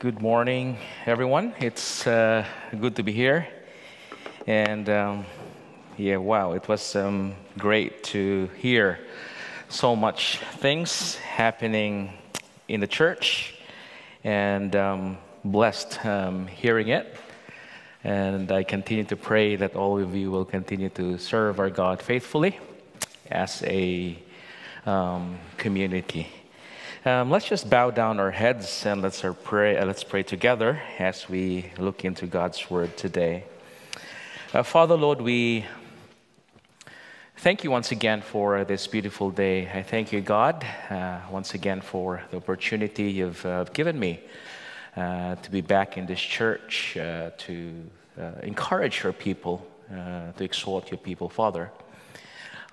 Good morning, everyone. It's uh, good to be here. And um, yeah, wow, it was um, great to hear so much things happening in the church and um, blessed um, hearing it. And I continue to pray that all of you will continue to serve our God faithfully as a um, community. Um, let's just bow down our heads and let's pray. Uh, let's pray together as we look into God's word today. Uh, Father, Lord, we thank you once again for this beautiful day. I thank you, God, uh, once again for the opportunity you've uh, given me uh, to be back in this church uh, to encourage your people, to exhort your people, Father.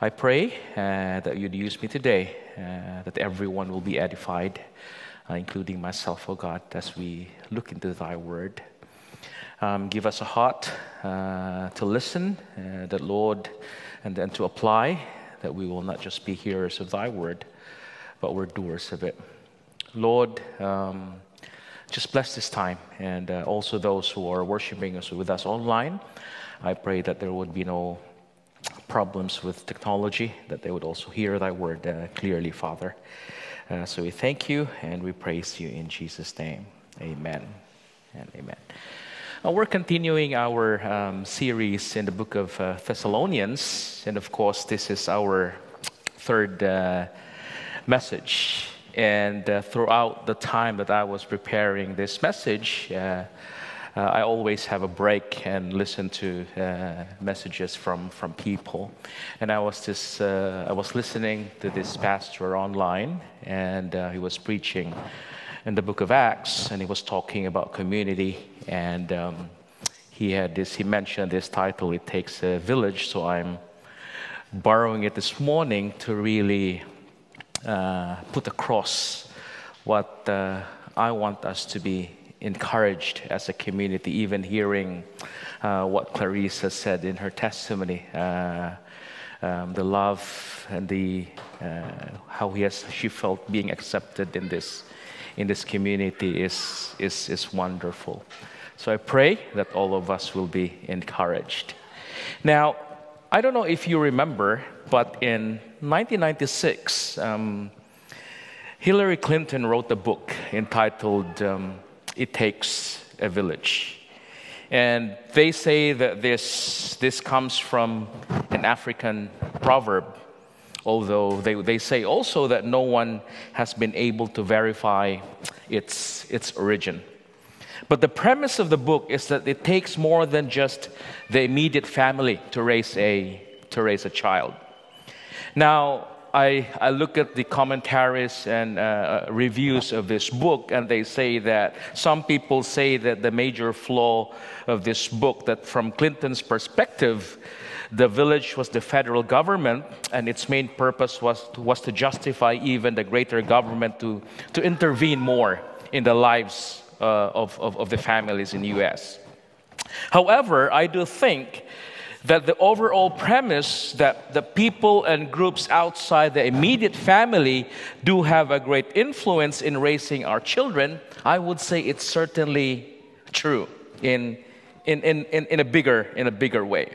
I pray uh, that you'd use me today, uh, that everyone will be edified, uh, including myself, O oh God, as we look into thy word. Um, give us a heart uh, to listen, uh, that Lord, and then to apply, that we will not just be hearers of thy word, but we're doers of it. Lord, um, just bless this time, and uh, also those who are worshiping us with us online. I pray that there would be no problems with technology, that they would also hear thy word uh, clearly, Father. Uh, so we thank you and we praise you in Jesus' name. Amen and amen. Uh, we're continuing our um, series in the book of uh, Thessalonians, and of course, this is our third uh, message. And uh, throughout the time that I was preparing this message, uh, I always have a break and listen to uh, messages from, from people. And I was just uh, I was listening to this pastor online, and uh, he was preaching in the book of Acts, and he was talking about community. And um, he had this. He mentioned this title. It takes a village. So I'm borrowing it this morning to really uh, put across what uh, I want us to be encouraged as a community, even hearing uh, what has said in her testimony. Uh, um, the love and the uh, how he has she felt being accepted in this in this community is is is wonderful. So I pray that all of us will be encouraged. Now, I don't know if you remember, but in 1996, um, Hillary Clinton wrote a book entitled um, it takes a village. And they say that this, this comes from an African proverb, although they, they say also that no one has been able to verify its, its origin. But the premise of the book is that it takes more than just the immediate family to raise a, to raise a child. Now, I, I look at the commentaries and uh, reviews of this book, and they say that some people say that the major flaw of this book, that from Clinton's perspective, the village was the federal government, and its main purpose was to, was to justify even the greater government to, to intervene more in the lives uh, of, of, of the families in the US. However, I do think that the overall premise that the people and groups outside the immediate family do have a great influence in raising our children, I would say it's certainly true in, in, in, in, in a, bigger, in a bigger way.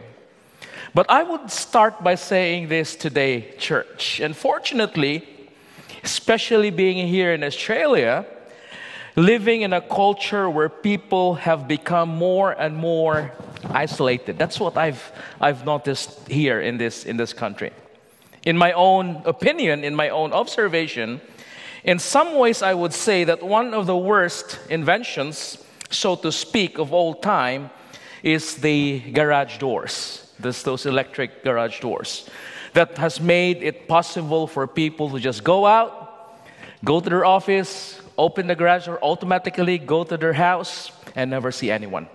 But I would start by saying this today, church. Unfortunately, especially being here in Australia, living in a culture where people have become more and more isolated. That's what I've, I've noticed here in this, in this country. In my own opinion, in my own observation, in some ways, I would say that one of the worst inventions, so to speak, of all time is the garage doors, this, those electric garage doors, that has made it possible for people to just go out, go to their office, open the garage door, automatically go to their house, and never see anyone.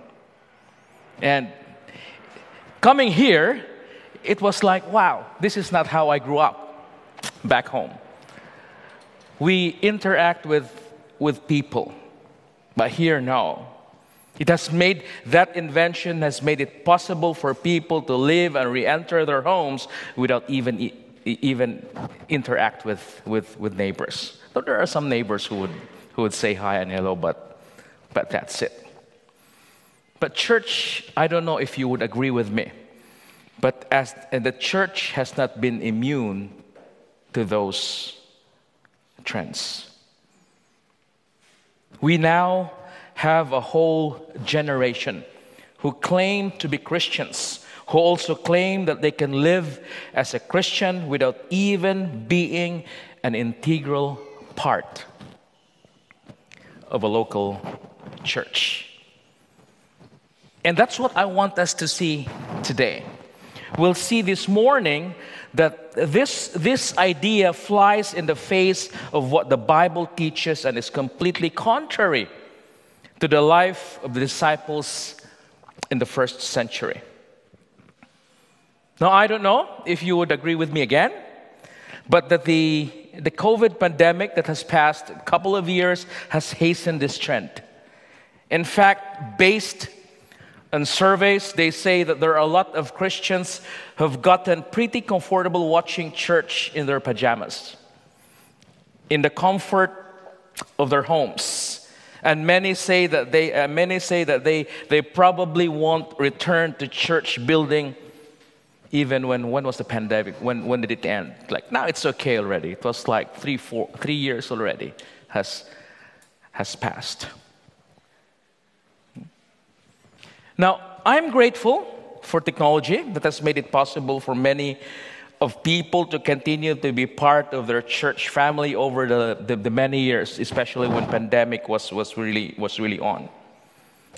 And coming here, it was like, wow, this is not how I grew up back home. We interact with, with people, but here, no. It has made that invention has made it possible for people to live and re-enter their homes without even even interact with, with, with neighbors. Though there are some neighbors who would, who would say hi and hello, but but that's it. But, church, I don't know if you would agree with me, but as the church has not been immune to those trends. We now have a whole generation who claim to be Christians, who also claim that they can live as a Christian without even being an integral part of a local church. And that's what I want us to see today. We'll see this morning that this, this idea flies in the face of what the Bible teaches and is completely contrary to the life of the disciples in the first century. Now, I don't know if you would agree with me again, but that the, the COVID pandemic that has passed a couple of years has hastened this trend. In fact, based on surveys, they say that there are a lot of Christians who have gotten pretty comfortable watching church in their pajamas, in the comfort of their homes. And many say that they, uh, many say that they, they probably won't return to church building even when, when was the pandemic? When, when did it end? Like, now it's okay already. It was like three, four, three years already has, has passed. Now, I'm grateful for technology that has made it possible for many of people to continue to be part of their church family over the, the, the, many years, especially when pandemic was, was, really, was really on.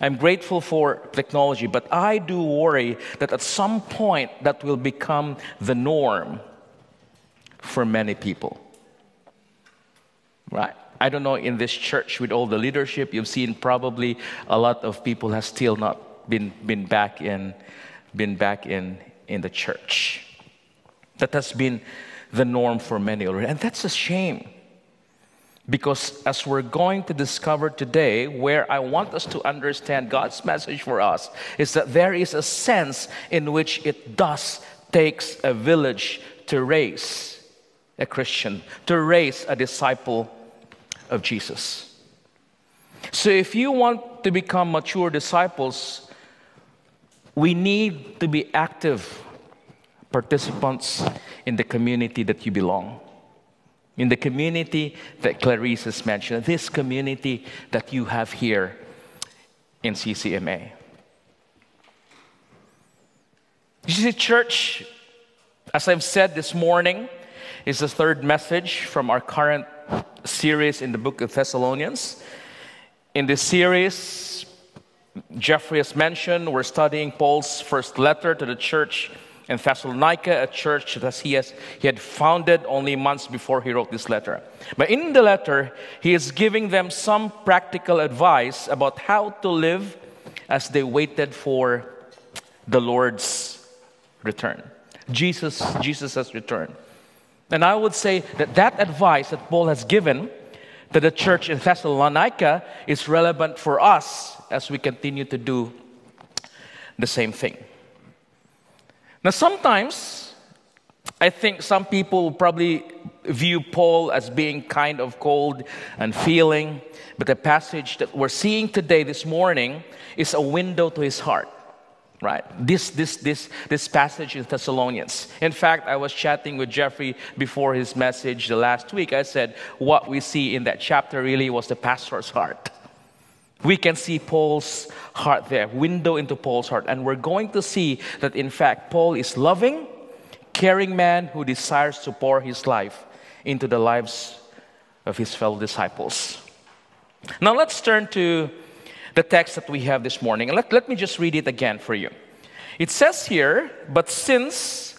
I'm grateful for technology, but I do worry that at some point that will become the norm for many people. Right? I don't know in this church with all the leadership you've seen probably a lot of people have still not been, been back in been back in in the church. That has been the norm for many already. And that's a shame. Because as we're going to discover today, where I want us to understand God's message for us is that there is a sense in which it does takes a village to raise a Christian, to raise a disciple of Jesus. So if you want to become mature disciples, we need to be active participants in the community that you belong. In the community that Clarice has mentioned, this community that you have here in CCMA. You see, church, as I've said this morning, is the third message from our current series in the book of Thessalonians. In this series, Jeffrey has mentioned, we're studying Paul's first letter to the church in Thessalonica, a church that he, has, he had founded only months before he wrote this letter. But in the letter, he is giving them some practical advice about how to live as they waited for the Lord's return. Jesus, Jesus' return. And I would say that that advice that Paul has given to the church in Thessalonica is relevant for us as we continue to do the same thing. Now, sometimes I think some people probably view Paul as being kind of cold and feeling, but the passage that we're seeing today, this morning, is a window to his heart right? This this this this passage in thessalonians. In fact i was chatting with jeffrey before his message the last week. I said what we see in that chapter really was the pastor's heart we can see Paul's heart there, window into Paul's heart. And we're going to see that, in fact, Paul is loving, caring man who desires to pour his life into the lives of his fellow disciples. Now, let's turn to the text that we have this morning. Let, let me just read it again for you. It says here, but since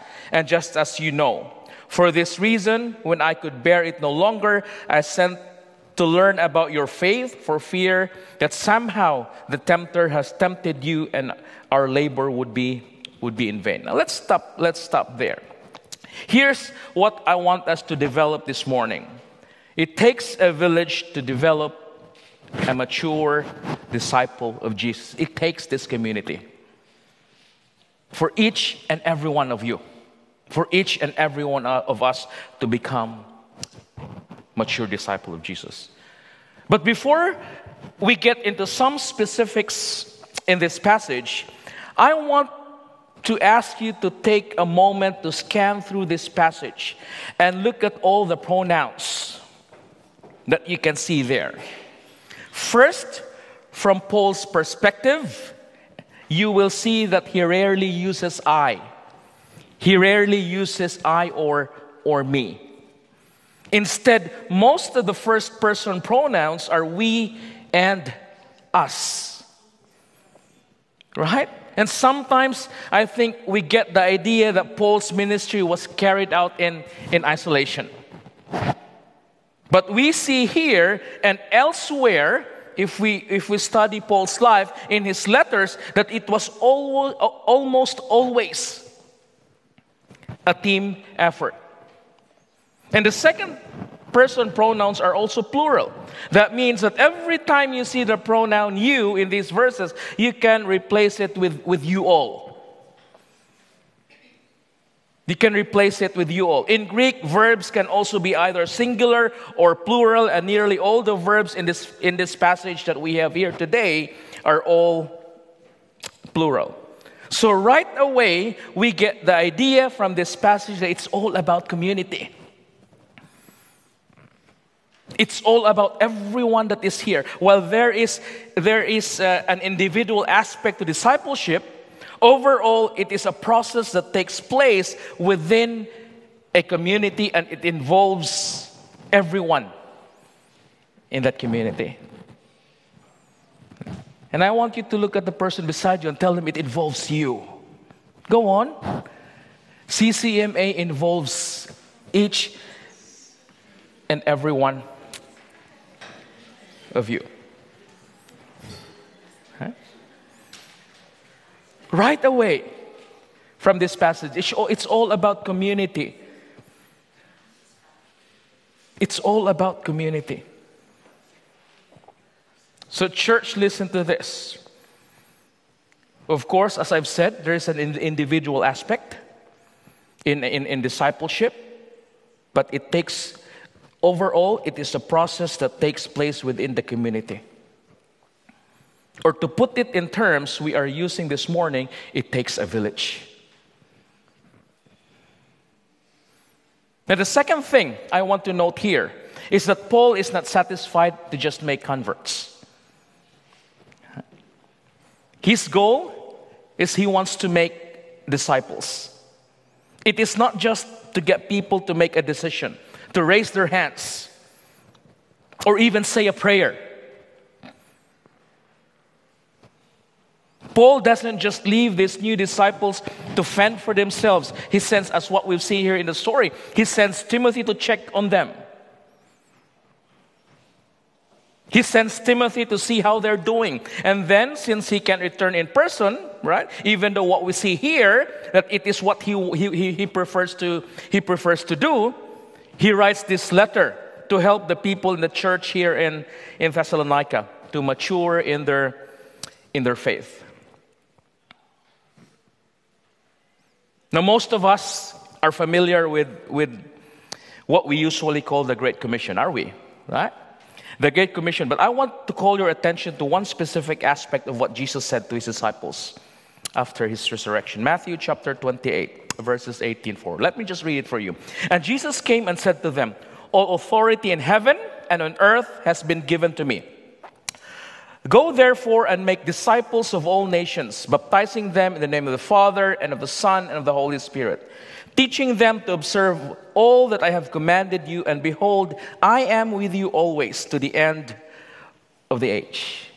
and just as you know. For this reason, when I could bear it no longer, I sent to learn about your faith for fear that somehow the tempter has tempted you and our labor would be would be in vain. Now let's stop let's stop there. Here's what I want us to develop this morning. It takes a village to develop a mature disciple of Jesus. It takes this community. For each and every one of you, for each and every one of us to become mature disciple of Jesus. But before we get into some specifics in this passage, I want to ask you to take a moment to scan through this passage and look at all the pronouns that you can see there. First, from Paul's perspective, you will see that he rarely uses I. He rarely uses I or, or me. Instead, most of the first person pronouns are we and us. Right? And sometimes I think we get the idea that Paul's ministry was carried out in, in isolation. But we see here and elsewhere, if we, if we study Paul's life in his letters, that it was almost, almost always a team effort. And the second person pronouns are also plural. That means that every time you see the pronoun you in these verses, you can replace it with, with you all. You can replace it with you all. In Greek, verbs can also be either singular or plural, and nearly all the verbs in this, in this passage that we have here today are all plural. So, right away, we get the idea from this passage that it's all about community. It's all about everyone that is here. While there is, there is uh, an individual aspect to discipleship, Overall, it is a process that takes place within a community and it involves everyone in that community. And I want you to look at the person beside you and tell them it involves you. Go on. CCMA involves each and every one of you. right away from this passage. It's all about community. It's all about community. So, church, listen to this. Of course, as I've said, there is an individual aspect in, in, in discipleship, but it takes, overall, it is a process that takes place within the community. Or to put it in terms we are using this morning, it takes a village. Now, the second thing I want to note here is that Paul is not satisfied to just make converts. His goal is he wants to make disciples. It is not just to get people to make a decision, to raise their hands, or even say a prayer. Paul doesn't just leave these new disciples to fend for themselves. He sends, as what we've seen here in the story, he sends Timothy to check on them. He sends Timothy to see how they're doing. And then, since he can return in person, right, even though what we see here, that it is what he, he, he, prefers, to, he prefers to do, he writes this letter to help the people in the church here in, in Thessalonica to mature in their, in their faith. Now, most of us are familiar with, with what we usually call the Great Commission, are we? Right? The Great Commission. But I want to call your attention to one specific aspect of what Jesus said to his disciples after his resurrection. Matthew chapter 28, verses 18 4. Let me just read it for you. And Jesus came and said to them, All authority in heaven and on earth has been given to me. Go therefore and make disciples of all nations, baptizing them in the name of the Father and of the Son and of the Holy Spirit, teaching them to observe all that I have commanded you, and behold, I am with you always to the end of the age.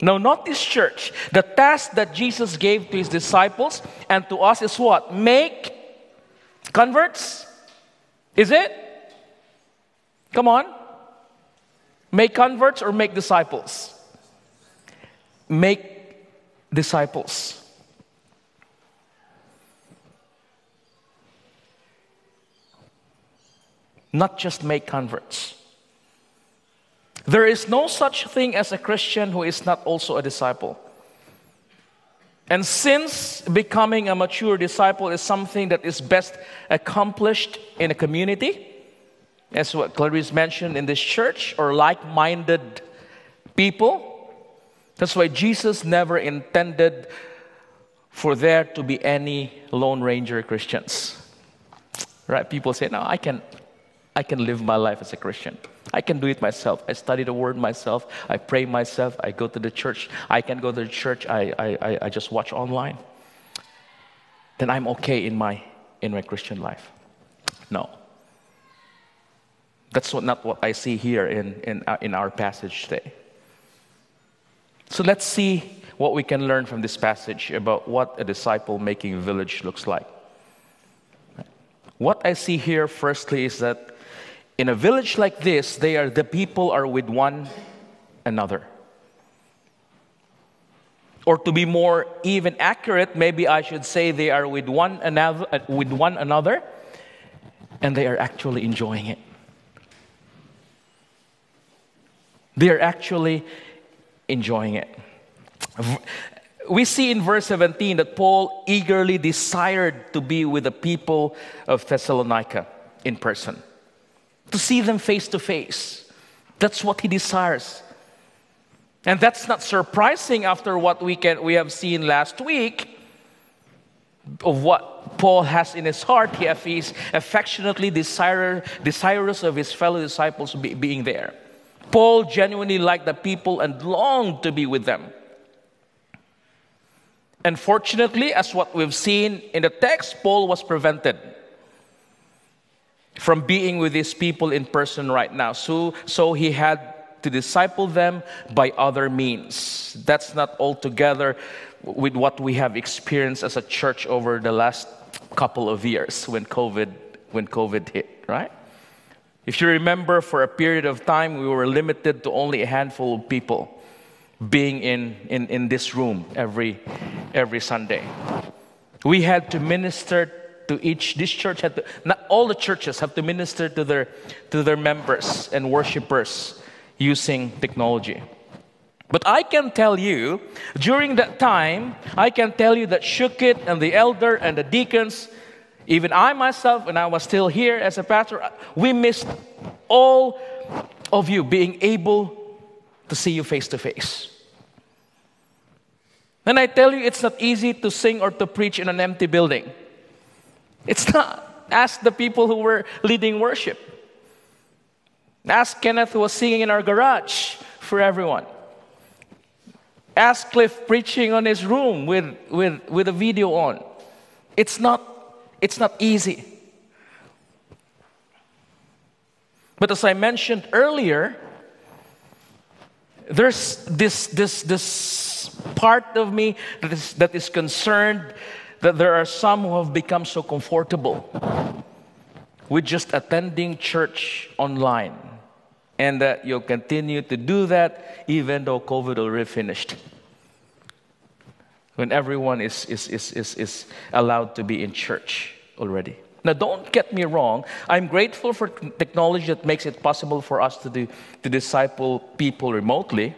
Now, not this church. The task that Jesus gave to his disciples and to us is what? Make converts? Is it? Come on. Make converts or make disciples? Make disciples. Not just make converts. There is no such thing as a Christian who is not also a disciple. And since becoming a mature disciple is something that is best accomplished in a community, as what Clarice mentioned in this church, or like minded people, that's why Jesus never intended for there to be any Lone Ranger Christians. Right? People say, no, I can, I can live my life as a Christian. I can do it myself. I study the word myself. I pray myself. I go to the church. I can go to the church. I, I, I just watch online. Then I'm okay in my, in my Christian life. No. That's what, not what I see here in, in, uh, in our passage today. So let's see what we can learn from this passage about what a disciple making village looks like. What I see here, firstly, is that in a village like this, they are the people are with one another. Or to be more even accurate, maybe I should say they are with one another, with one another and they are actually enjoying it. They are actually enjoying it. We see in verse 17 that Paul eagerly desired to be with the people of Thessalonica in person to see them face to face. That's what he desires. And that's not surprising after what we, can, we have seen last week of what Paul has in his heart. He is affectionately desire, desirous of his fellow disciples be, being there. Paul genuinely liked the people and longed to be with them. Unfortunately, as what we've seen in the text, Paul was prevented from being with these people in person right now. So, so he had to disciple them by other means. That's not altogether with what we have experienced as a church over the last couple of years when COVID, when COVID hit, right? If you remember, for a period of time, we were limited to only a handful of people being in, in, in this room every, every Sunday. We had to minister to each, this church had to, not all the churches have to minister to their, to their members and worshipers using technology. But I can tell you, during that time, I can tell you that Shukit and the elder and the deacons, even I myself, when I was still here as a pastor, we missed all of you being able to see you face to face. And I tell you, it's not easy to sing or to preach in an empty building. It's not. Ask the people who were leading worship. Ask Kenneth who was singing in our garage for everyone. Ask Cliff preaching on his room with, with, with a video on. It's not, it's not easy. But as I mentioned earlier, there's this, this, this part of me that is, that is concerned that there are some who have become so comfortable with just attending church online and that you'll continue to do that even though COVID already finished. When everyone is, is, is, is, is allowed to be in church already. Now, don't get me wrong. I'm grateful for technology that makes it possible for us to, do, to disciple people remotely.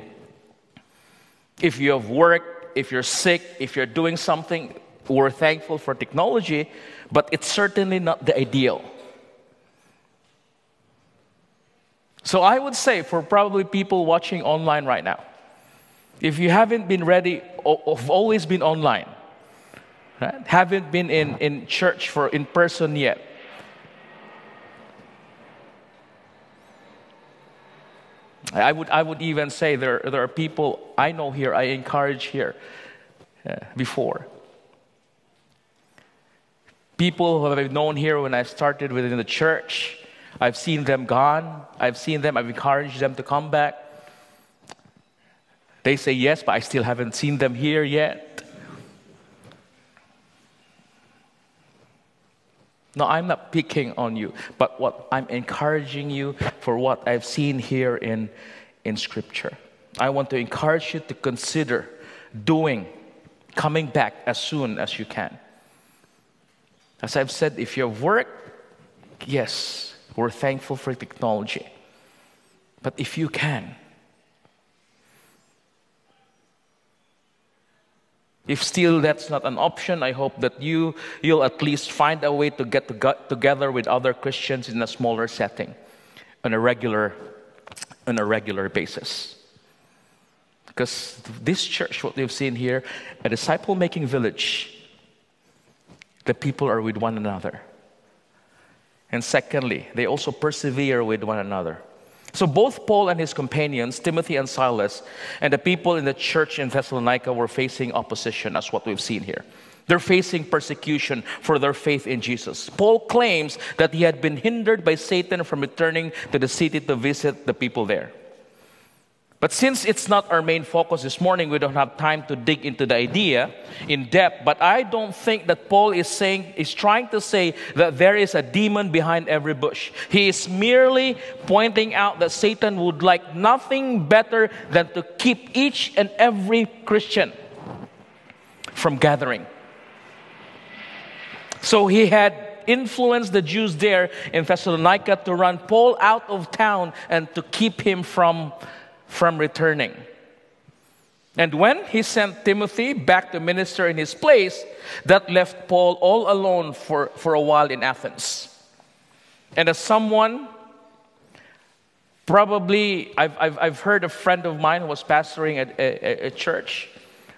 If you have work, if you're sick, if you're doing something, we're thankful for technology, but it's certainly not the ideal. So I would say for probably people watching online right now, if you haven't been ready, or have always been online, right? haven't been in, in church for in person yet, I would, I would even say there, there are people I know here, I encourage here uh, before. People who I've known here when I started within the church, I've seen them gone. I've seen them, I've encouraged them to come back. They say yes, but I still haven't seen them here yet. No, I'm not picking on you, but what I'm encouraging you for what I've seen here in, in Scripture. I want to encourage you to consider doing, coming back as soon as you can. As I've said, if you have work, yes, we're thankful for technology. But if you can, If still that's not an option, I hope that you, you'll at least find a way to get to together with other Christians in a smaller setting on a regular, on a regular basis. Because this church, what we've seen here, a disciple making village, the people are with one another. And secondly, they also persevere with one another. So both Paul and his companions, Timothy and Silas, and the people in the church in Thessalonica were facing opposition, as what we've seen here. They're facing persecution for their faith in Jesus. Paul claims that he had been hindered by Satan from returning to the city to visit the people there. But since it's not our main focus this morning, we don't have time to dig into the idea in depth. But I don't think that Paul is saying is trying to say that there is a demon behind every bush. He is merely pointing out that Satan would like nothing better than to keep each and every Christian from gathering. So he had influenced the Jews there in Thessalonica to run Paul out of town and to keep him from from returning. And when he sent Timothy back to minister in his place, that left Paul all alone for, for a while in Athens. And as someone, probably, I've, I've, I've heard a friend of mine who was pastoring at a, a, a church,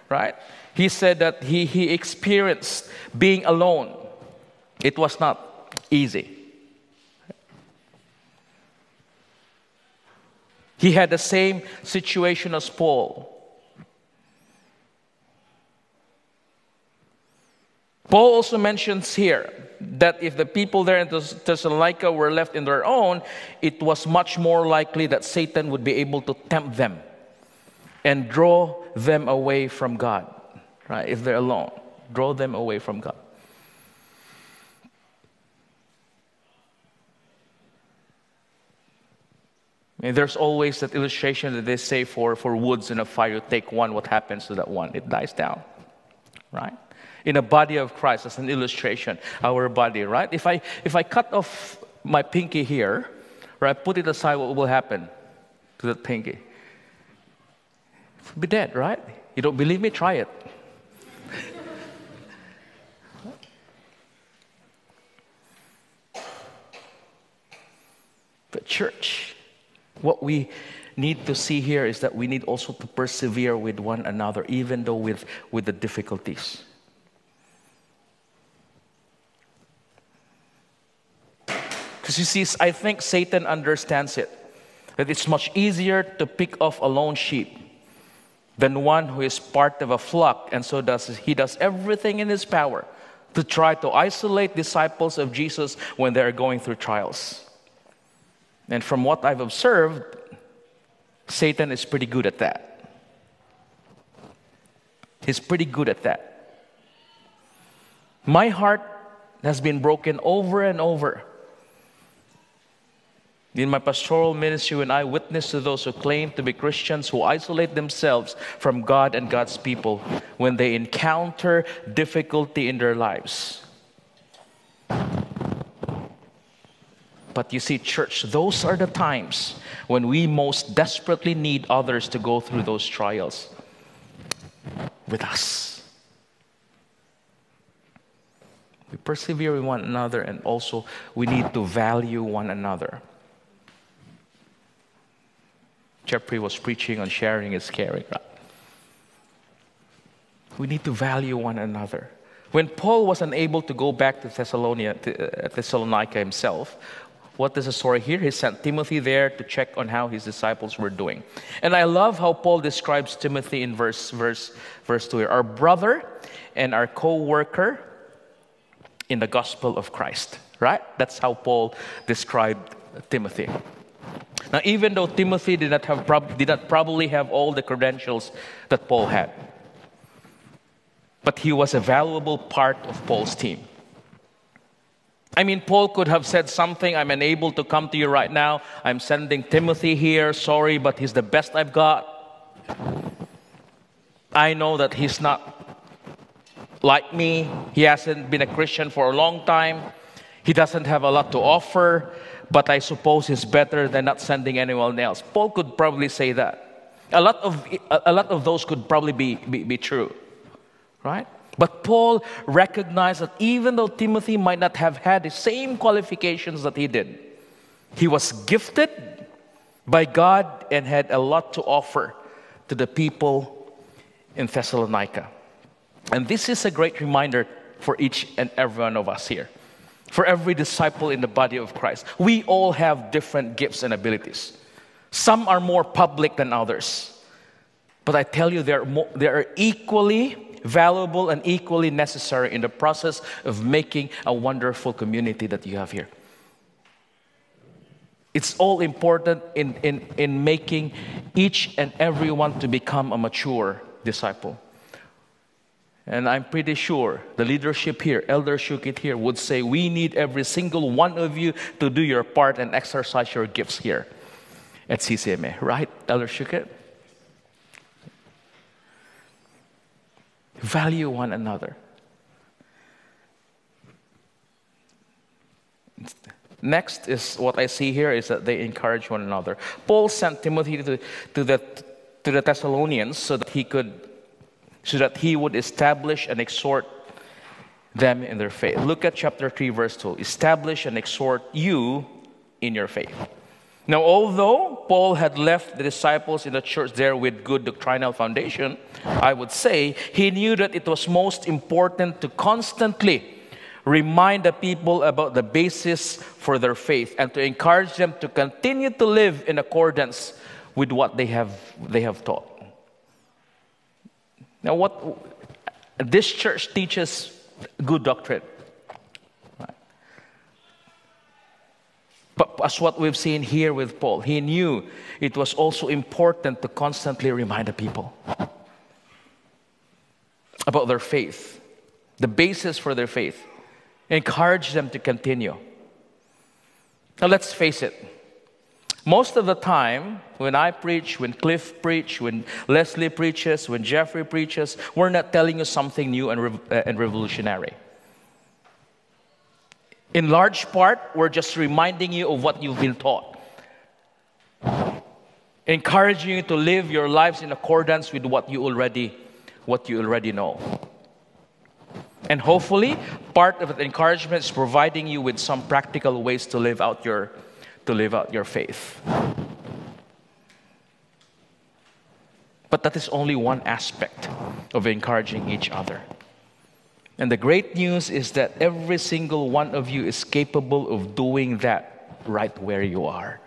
right? He said that he, he experienced being alone. It was not easy. He had the same situation as Paul. Paul also mentions here that if the people there in Thessalonica were left in their own, it was much more likely that Satan would be able to tempt them and draw them away from God. Right? If they're alone, draw them away from God. And there's always that illustration that they say for, for woods in a fire, you take one, what happens to that one? It dies down, right? In a body of Christ, as an illustration, our body, right? If I, if I cut off my pinky here, right, put it aside, what will happen to that pinky? It'll be dead, right? You don't believe me? Try it. but church, what we need to see here is that we need also to persevere with one another, even though with, with the difficulties. Because you see, I think Satan understands it that it's much easier to pick off a lone sheep than one who is part of a flock, and so does he does everything in his power to try to isolate disciples of Jesus when they are going through trials. And from what I've observed, Satan is pretty good at that. He's pretty good at that. My heart has been broken over and over. In my pastoral ministry, when I witness to those who claim to be Christians who isolate themselves from God and God's people when they encounter difficulty in their lives. But you see, church, those are the times when we most desperately need others to go through those trials with us. We persevere with one another, and also we need to value one another. Jeffrey was preaching on sharing is caring. We need to value one another. When Paul was unable to go back to uh, Thessalonica himself, What is the story here? He sent Timothy there to check on how his disciples were doing. And I love how Paul describes Timothy in verse, verse, verse 2 here. Our brother and our co worker in the gospel of Christ, right? That's how Paul described Timothy. Now, even though Timothy did not, have prob- did not probably have all the credentials that Paul had, but he was a valuable part of Paul's team. I mean, Paul could have said something, I'm unable to come to you right now. I'm sending Timothy here. Sorry, but he's the best I've got. I know that he's not like me. He hasn't been a Christian for a long time. He doesn't have a lot to offer, but I suppose he's better than not sending anyone else. Paul could probably say that. A lot of, a lot of those could probably be, be, be true, right? But Paul recognized that even though Timothy might not have had the same qualifications that he did, he was gifted by God and had a lot to offer to the people in Thessalonica. And this is a great reminder for each and every one of us here, for every disciple in the body of Christ. We all have different gifts and abilities. Some are more public than others. But I tell you, they're, more, they are equally valuable and equally necessary in the process of making a wonderful community that you have here. It's all important in, in, in making each and every one to become a mature disciple. And I'm pretty sure the leadership here, Elder Shukit here, would say, We need every single one of you to do your part and exercise your gifts here at CCMA, right, Elder Shukit? Value one another. Next is what I see here is that they encourage one another. Paul sent Timothy to, to, the, to the Thessalonians so that he could so that he would establish and exhort them in their faith. Look at chapter 3 verse 2. Establish and exhort you in your faith. Now, although Paul had left the disciples in the church there with good doctrinal foundation, I would say he knew that it was most important to constantly remind the people about the basis for their faith and to encourage them to continue to live in accordance with what they have, they have taught. Now, what this church teaches good doctrine. But as what we've seen here with Paul, he knew it was also important to constantly remind the people about their faith, the basis for their faith, encourage them to continue. Now, let's face it. Most of the time, when I preach, when Cliff preaches, when Leslie preaches, when Jeffrey preaches, we're not telling you something new and, re- uh, and revolutionary. In large part, we're just reminding you of what you've been taught, encouraging you to live your lives in accordance with what you already, what you already know. And hopefully, part of the encouragement is providing you with some practical ways to live out your, to live out your faith. But that is only one aspect of encouraging each other. And the great news is that every single one of you is capable of doing that right where you are.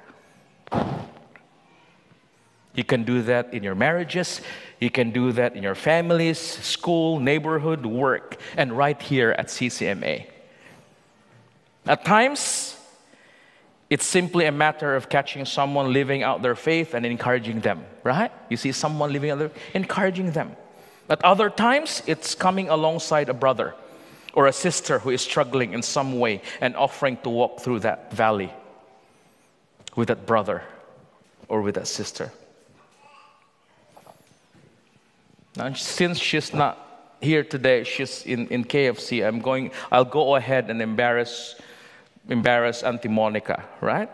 You can do that in your marriages, you can do that in your families, school, neighborhood, work, and right here at CCMA. At times, it's simply a matter of catching someone living out their faith and encouraging them, right? You see someone living out their encouraging them. At other times, it's coming alongside a brother or a sister who is struggling in some way and offering to walk through that valley with that brother or with that sister. Now, since she's not here today, she's in, in KFC, I'm going, I'll go ahead and embarrass embarrass Auntie Monica, right?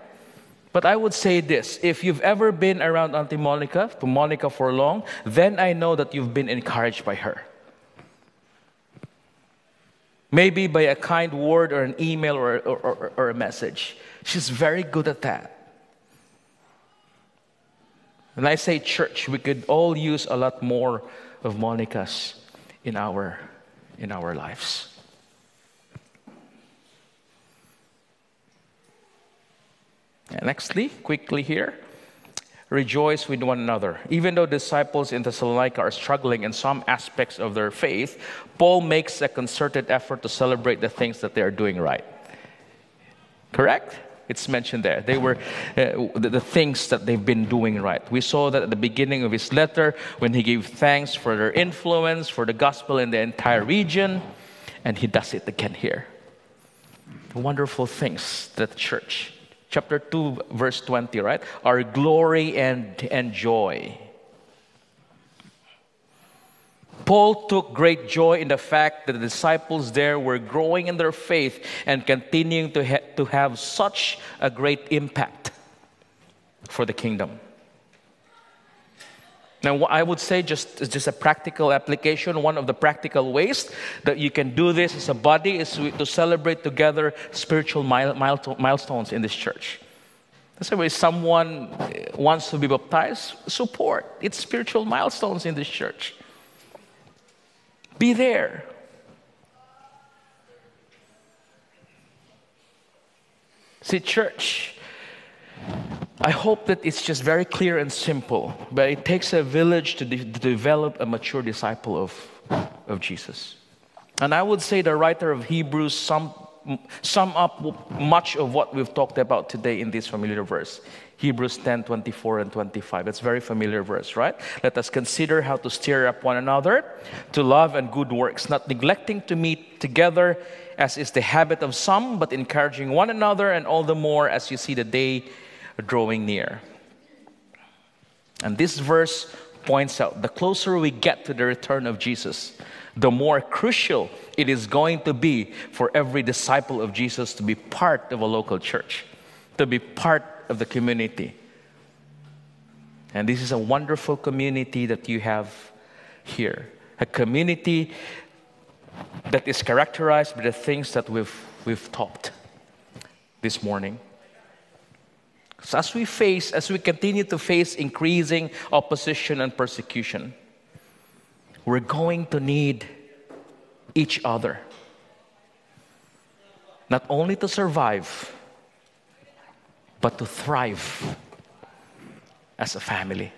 But I would say this if you've ever been around Auntie Monica, to Monica for long, then I know that you've been encouraged by her. Maybe by a kind word or an email or, or, or, a message. She's very good at that. When I say church, we could all use a lot more of Monica's in our, in our lives. Nextly, quickly here. Rejoice with one another. Even though disciples in Thessalonica are struggling in some aspects of their faith, Paul makes a concerted effort to celebrate the things that they are doing right. Correct? It's mentioned there. They were uh, the, the, things that they've been doing right. We saw that at the beginning of his letter when he gave thanks for their influence, for the gospel in the entire region, and he does it again here. Wonderful things that the church, chapter 2, verse 20, right? Our glory and, and joy. Paul took great joy in the fact that the disciples there were growing in their faith and continuing to, ha- to have such a great impact for the kingdom. Now, I would say just, just a practical application, one of the practical ways that you can do this as a body is to celebrate together spiritual milestones in this church. That's why someone eh, wants to be baptized, support. It's spiritual milestones in this church. Be there. See, church, I hope that it's just very clear and simple, but it takes a village to, de- to develop a mature disciple of, of Jesus. And I would say the writer of Hebrews sum, sum up much of what we've talked about today in this familiar verse. Hebrews 10 24 and 25. It's very familiar verse, right? Let us consider how to stir up one another to love and good works, not neglecting to meet together as is the habit of some, but encouraging one another, and all the more as you see the day drawing near. And this verse points out the closer we get to the return of Jesus, the more crucial it is going to be for every disciple of Jesus to be part of a local church, to be part of the community. And this is a wonderful community that you have here. A community that is characterized by the things that we've, we've taught this morning. So as we face, as we continue to face increasing opposition and persecution, we're going to need each other. Not only to survive, but to thrive as a family,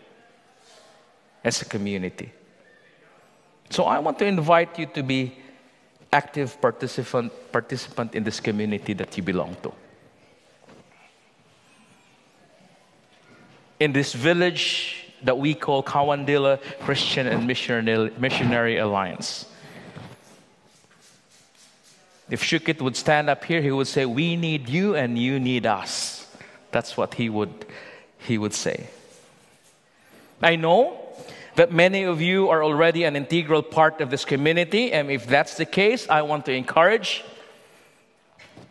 as a community. So I want to invite you to be active participant, participant in this community that you belong to. In this village that we call Kawandila Christian and Missionary, Alliance. If Shukit would stand up here, he would say, We need you and you need us. That's what he would, he would say. I know that many of you are already an integral part of this community, and if that's the case, I want to encourage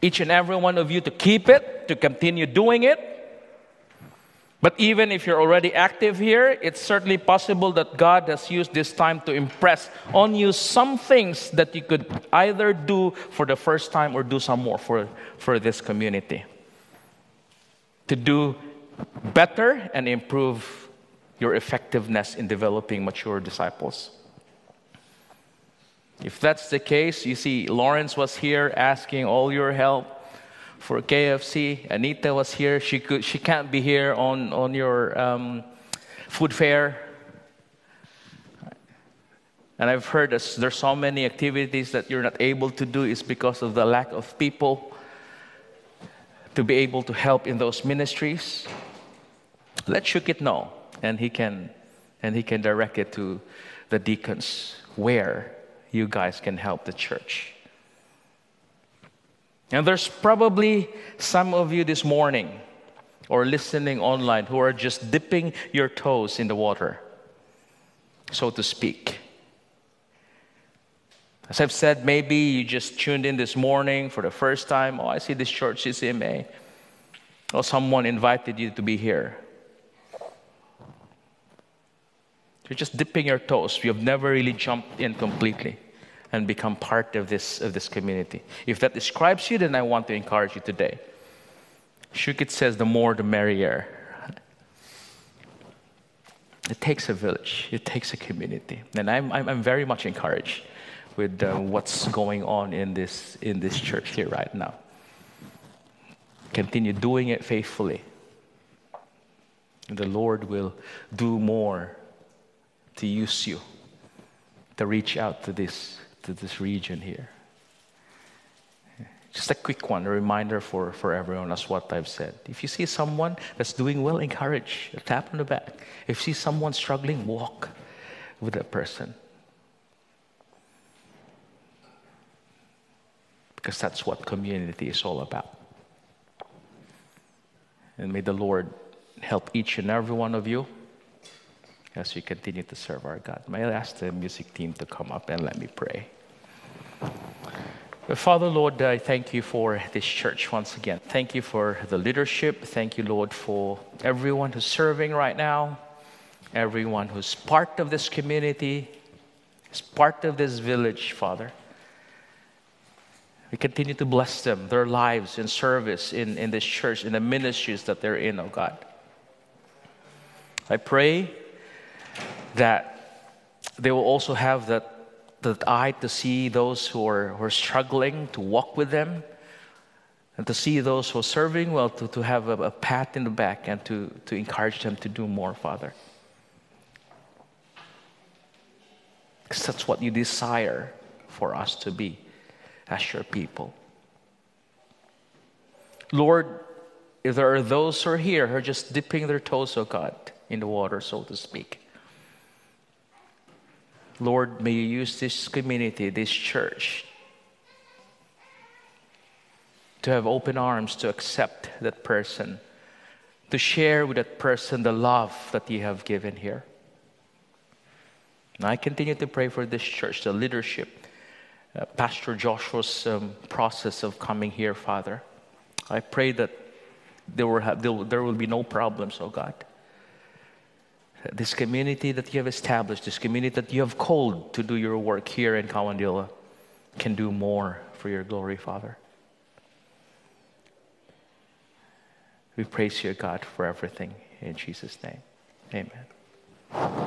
each and every one of you to keep it, to continue doing it. But even if you're already active here, it's certainly possible that God has used this time to impress on you some things that you could either do for the first time or do some more for, for this community to do better and improve your effectiveness in developing mature disciples. If that's the case, you see, Lawrence was here asking all your help for KFC. Anita was here. She, could, she can't be here on, on your um, food fair. And I've heard there's so many activities that you're not able to do is because of the lack of people to be able to help in those ministries, let Shukit know, and he can, and he can direct it to the deacons where you guys can help the church. And there's probably some of you this morning or listening online who are just dipping your toes in the water, so to speak. As I've said, maybe you just tuned in this morning for the first time. Oh, I see this church CCMA. Or oh, someone invited you to be here. You're just dipping your toes. You have never really jumped in completely and become part of this, of this community. If that describes you, then I want to encourage you today. Shukit says, the more the merrier. It takes a village, it takes a community. And I'm, I'm, I'm very much encouraged with uh, what's going on in this, in this church here right now. Continue doing it faithfully the Lord will do more to use you to reach out to this, to this region here. Just a quick one, a reminder for, for everyone, as what I've said. If you see someone that's doing well, encourage, a tap on the back. If you see someone struggling, walk with that person. Because that's what community is all about. And may the Lord help each and every one of you as we continue to serve our God. May I ask the music team to come up and let me pray. Father, Lord, I thank you for this church once again. Thank you for the leadership. Thank you, Lord, for everyone who's serving right now, everyone who's part of this community, is part of this village, Father. We continue to bless them, their lives in service in, in this church, in the ministries that they're in, oh God. I pray that they will also have that, that eye to see those who are, who are struggling, to walk with them, and to see those who are serving well, to, to have a, a pat in the back and to, to encourage them to do more, Father. Because that's what you desire for us to be as your people. Lord, if there are those who are here who are just dipping their toes, oh God, in the water, so to speak. Lord, may you use this community, this church, to have open arms to accept that person, to share with that person the love that you have given here. And I continue to pray for this church, the leadership, uh, Pastor Joshua's um, process of coming here, Father. I pray that there will, have, there, will, there will be no problems, oh God. This community that you have established, this community that you have called to do your work here in Kawandila, can do more for your glory, Father. We praise you, God, for everything. In Jesus' name, amen.